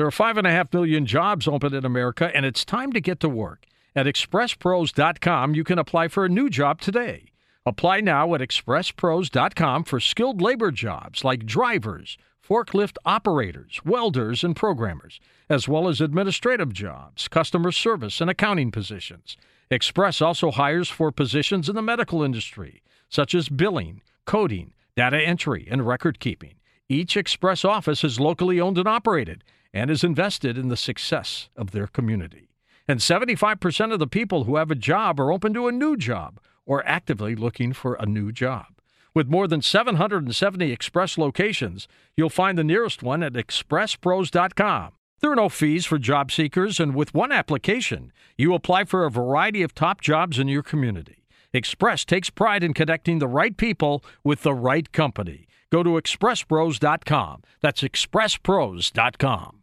There are 5.5 million jobs open in America, and it's time to get to work. At expresspros.com, you can apply for a new job today. Apply now at expresspros.com for skilled labor jobs like drivers, forklift operators, welders, and programmers, as well as administrative jobs, customer service, and accounting positions. Express also hires for positions in the medical industry, such as billing, coding, data entry, and record keeping. Each Express office is locally owned and operated and is invested in the success of their community. And 75% of the people who have a job are open to a new job or actively looking for a new job. With more than 770 Express locations, you'll find the nearest one at expresspros.com. There are no fees for job seekers, and with one application, you apply for a variety of top jobs in your community. Express takes pride in connecting the right people with the right company. Go to expresspros.com. That's expresspros.com.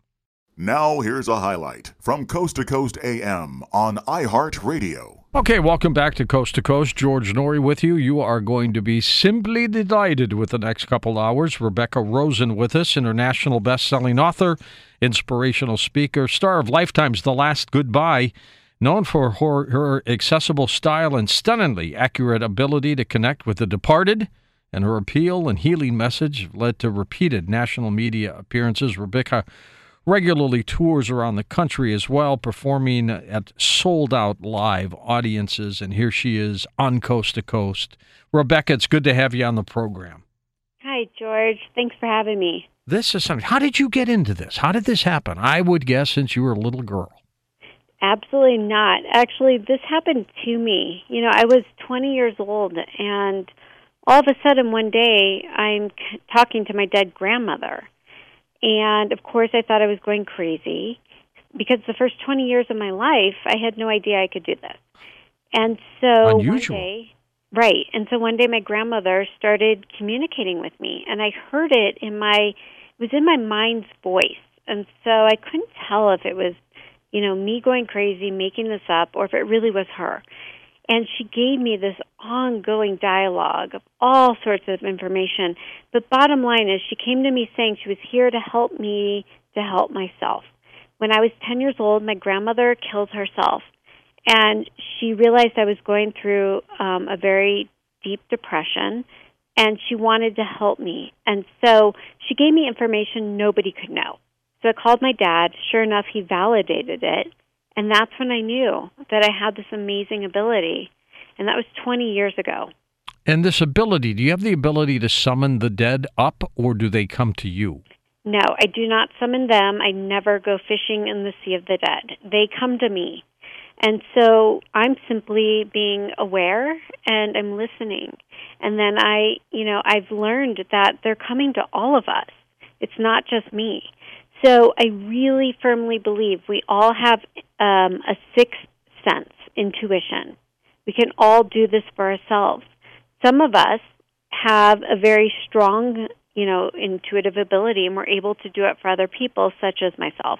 Now, here's a highlight from Coast to Coast AM on iHeartRadio. Okay, welcome back to Coast to Coast. George Noory with you. You are going to be simply delighted with the next couple hours. Rebecca Rosen with us, international best-selling author, inspirational speaker, star of Lifetime's The Last Goodbye, known for her, her accessible style and stunningly accurate ability to connect with the departed – and her appeal and healing message led to repeated national media appearances. Rebecca regularly tours around the country as well, performing at sold out live audiences. And here she is on Coast to Coast. Rebecca, it's good to have you on the program. Hi, George. Thanks for having me. This is something. How did you get into this? How did this happen? I would guess since you were a little girl. Absolutely not. Actually, this happened to me. You know, I was 20 years old and all of a sudden one day I'm talking to my dead grandmother. And of course, I thought I was going crazy because the first 20 years of my life, I had no idea I could do this. And so Unusual. one day, right. And so one day my grandmother started communicating with me and I heard it in my it was in my mind's voice. And so I couldn't tell if it was, you know, me going crazy making this up or if it really was her. And she gave me this ongoing dialogue of all sorts of information. But bottom line is, she came to me saying she was here to help me to help myself. When I was 10 years old, my grandmother killed herself. And she realized I was going through um, a very deep depression, and she wanted to help me. And so she gave me information nobody could know. So I called my dad. Sure enough, he validated it. And that's when I knew that I had this amazing ability. And that was 20 years ago. And this ability, do you have the ability to summon the dead up, or do they come to you? No, I do not summon them. I never go fishing in the sea of the dead. They come to me. And so I'm simply being aware and I'm listening. And then I, you know, I've learned that they're coming to all of us. It's not just me. So I really firmly believe we all have um, a sixth sense, intuition. We can all do this for ourselves. Some of us have a very strong, you know, intuitive ability, and we're able to do it for other people, such as myself.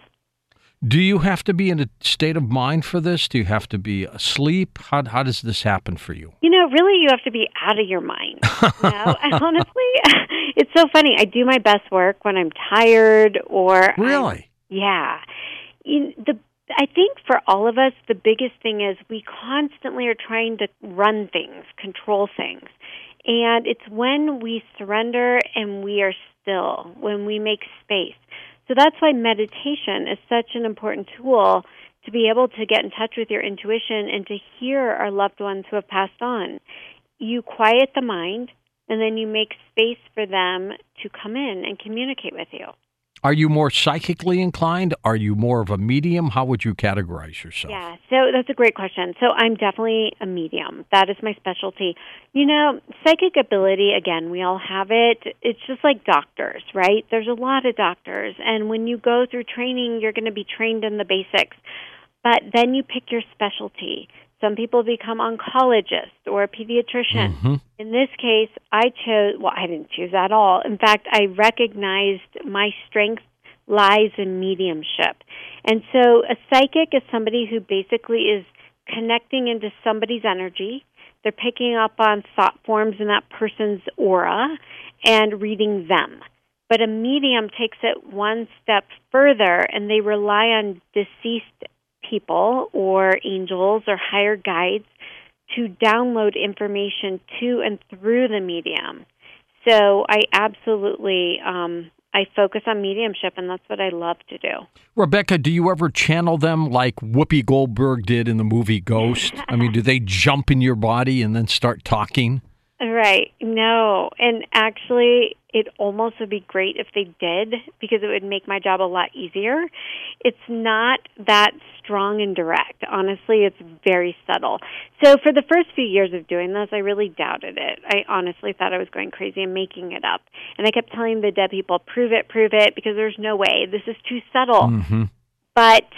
Do you have to be in a state of mind for this? Do you have to be asleep? How, how does this happen for you? You know, really, you have to be out of your mind. You know? honestly, it's so funny. I do my best work when I'm tired or really. I'm, yeah. You, the I think for all of us, the biggest thing is we constantly are trying to run things, control things. And it's when we surrender and we are still, when we make space. So that's why meditation is such an important tool to be able to get in touch with your intuition and to hear our loved ones who have passed on. You quiet the mind and then you make space for them to come in and communicate with you. Are you more psychically inclined? Are you more of a medium? How would you categorize yourself? Yeah, so that's a great question. So I'm definitely a medium. That is my specialty. You know, psychic ability, again, we all have it. It's just like doctors, right? There's a lot of doctors. And when you go through training, you're going to be trained in the basics. But then you pick your specialty. Some people become oncologists or a pediatrician. Mm-hmm. In this case, I chose, well, I didn't choose at all. In fact, I recognized my strength lies in mediumship. And so a psychic is somebody who basically is connecting into somebody's energy. They're picking up on thought forms in that person's aura and reading them. But a medium takes it one step further and they rely on deceased people or angels or higher guides to download information to and through the medium. So I absolutely um, I focus on mediumship, and that's what I love to do. Rebecca, do you ever channel them like Whoopi Goldberg did in the movie Ghost? I mean, do they jump in your body and then start talking? Right. No. And actually, it almost would be great if they did because it would make my job a lot easier. It's not that strong and direct. Honestly, it's very subtle. So for the first few years of doing this, I really doubted it. I honestly thought I was going crazy and making it up. And I kept telling the dead people, prove it, prove it, because there's no way. This is too subtle. Mm-hmm. But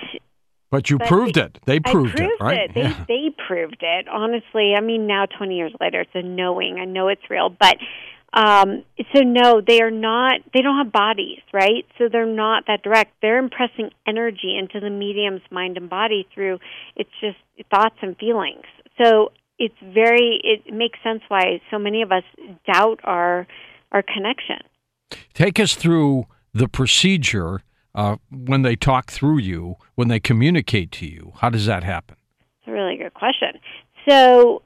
but you But proved they- it. They proved, proved it, right? it. They Yeah. they proved it. Honestly, I mean, now twenty years later, it's a knowing. I know it's real, but um so no, they are not. They don't have bodies, right? So they're not that direct. They're impressing energy into the medium's mind and body through it's just thoughts and feelings. So it's very. It makes sense why so many of us doubt our our connection. Take us through the procedure uh, when they talk through you, when they communicate to you. How does that happen? It's a really good question. So,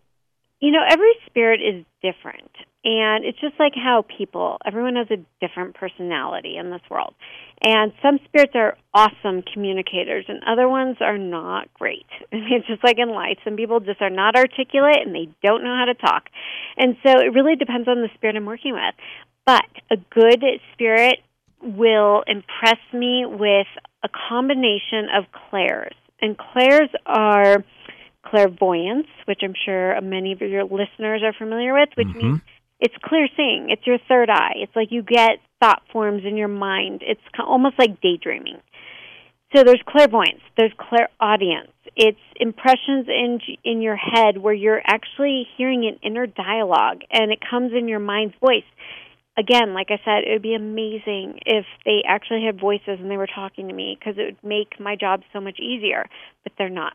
you know, every spirit is different. And it's just like how people, everyone has a different personality in this world. And some spirits are awesome communicators, and other ones are not great. I mean, it's just like in life. Some people just are not articulate and they don't know how to talk. And so it really depends on the spirit I'm working with. But a good spirit will impress me with a combination of clairs. And clairs are clairvoyance, which I'm sure many of your listeners are familiar with, which mm-hmm. means it's clear seeing. It's your third eye. It's like you get thought forms in your mind. It's almost like daydreaming. So there's clairvoyance, there's clairaudience. It's impressions in in your head where you're actually hearing an inner dialogue and it comes in your mind's voice. Again, like I said, it would be amazing if they actually had voices and they were talking to me because it would make my job so much easier, but they're not.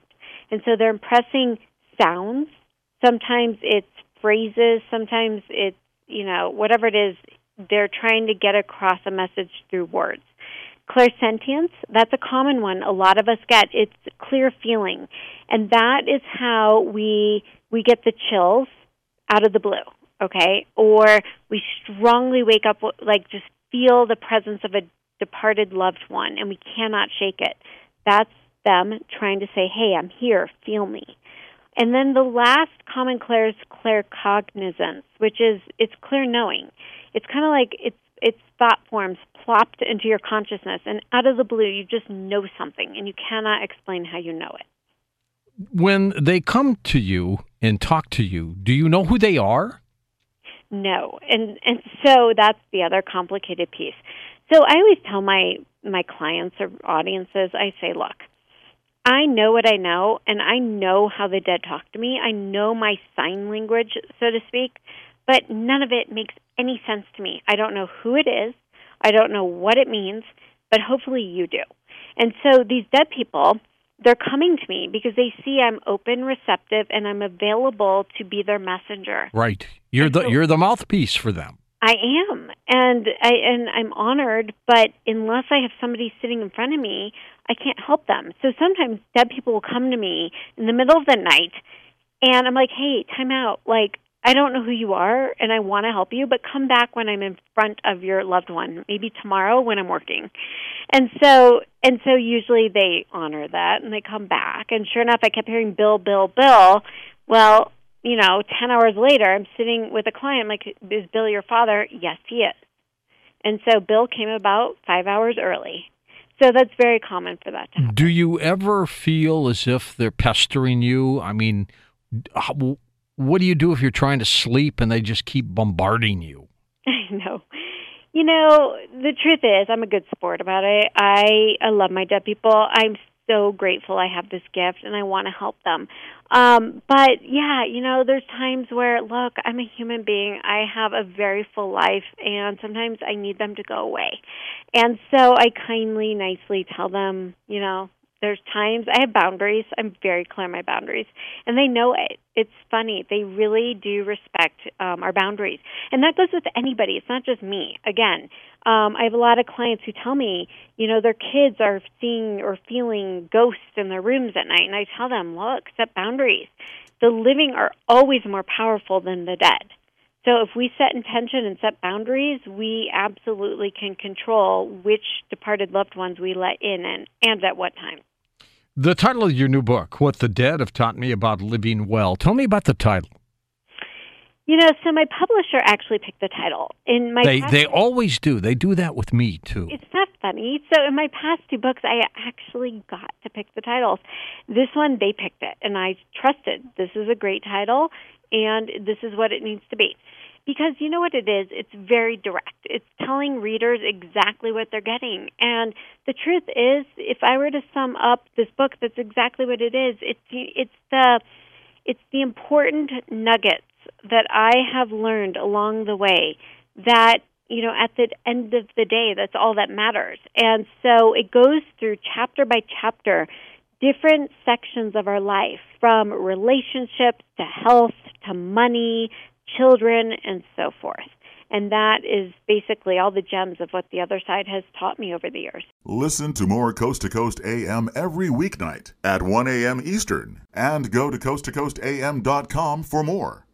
And so they're impressing sounds. Sometimes it's phrases, sometimes it's, you know, whatever it is, they're trying to get across a message through words. Clairsentience, that's a common one a lot of us get. It's clear feeling. And that is how we we get the chills out of the blue, okay? Or we strongly wake up like just feel the presence of a departed loved one and we cannot shake it. That's them trying to say, "Hey, I'm here, feel me." And then the last common clair is claircognizance, which is it's clear knowing. It's kind of like it's it's thought forms plopped into your consciousness, and out of the blue, you just know something, and you cannot explain how you know it. When they come to you and talk to you, do you know who they are? No, and and so that's the other complicated piece. So I always tell my my clients or audiences, I say, look, I know what I know, and I know how the dead talk to me. I know my sign language, so to speak, but none of it makes any sense to me. I don't know who it is. I don't know what it means, but hopefully you do. And so these dead people, they're coming to me because they see I'm open, receptive, and I'm available to be their messenger. Right. You're the you're the mouthpiece for them. I am, and I and I'm honored. But unless I have somebody sitting in front of me, I can't help them. So sometimes dead people will come to me in the middle of the night, and I'm like, "Hey, time out! Like, I don't know who you are, and I want to help you, but come back when I'm in front of your loved one. Maybe tomorrow when I'm working." And so and so usually they honor that and they come back. And sure enough, I kept hearing Bill, Bill, Bill. Well, you know, 10 hours later, I'm sitting with a client. I'm like, is Bill your father? Yes, he is. And so Bill came about five hours early. So that's very common for that to happen. Do you ever feel as if they're pestering you? I mean, how, what do you do if you're trying to sleep and they just keep bombarding you? I know. You know, the truth is, I'm a good sport about it. I, I love my dead people. I'm so grateful I have this gift and I want to help them. Um, but yeah, you know, there's times where, look, I'm a human being. I have a very full life and sometimes I need them to go away. And so I kindly, nicely tell them, you know, There's times I have boundaries. I'm very clear on my boundaries, and they know it. It's funny. They really do respect um, our boundaries, and that goes with anybody. It's not just me. Again, um, I have a lot of clients who tell me, you know, their kids are seeing or feeling ghosts in their rooms at night, and I tell them, look, set boundaries. The living are always more powerful than the dead. So if we set intention and set boundaries, we absolutely can control which departed loved ones we let in and, and at what time. The title of your new book, What the Dead Have Taught Me About Living Well. Tell me about the title. You know, so my publisher actually picked the title. In my they past, they always do. They do that with me too. It's not funny. So in my past two books, I actually got to pick the titles. This one, they picked it, and I trusted. This is a great title, and this is what it needs to be. Because you know what it is? It's very direct. It's telling readers exactly what they're getting. And the truth is, if I were to sum up this book, that's exactly what it is. It's it's the it's the important nuggets that I have learned along the way that you know at the end of the day that's all that matters and so it goes through chapter by chapter different sections of our life from relationships to health to money children and so forth and that is basically all the gems of what the other side has taught me over the years. Listen to more Coast to Coast AM every weeknight at 1 a.m. Eastern and go to coasttocoastam.com for more.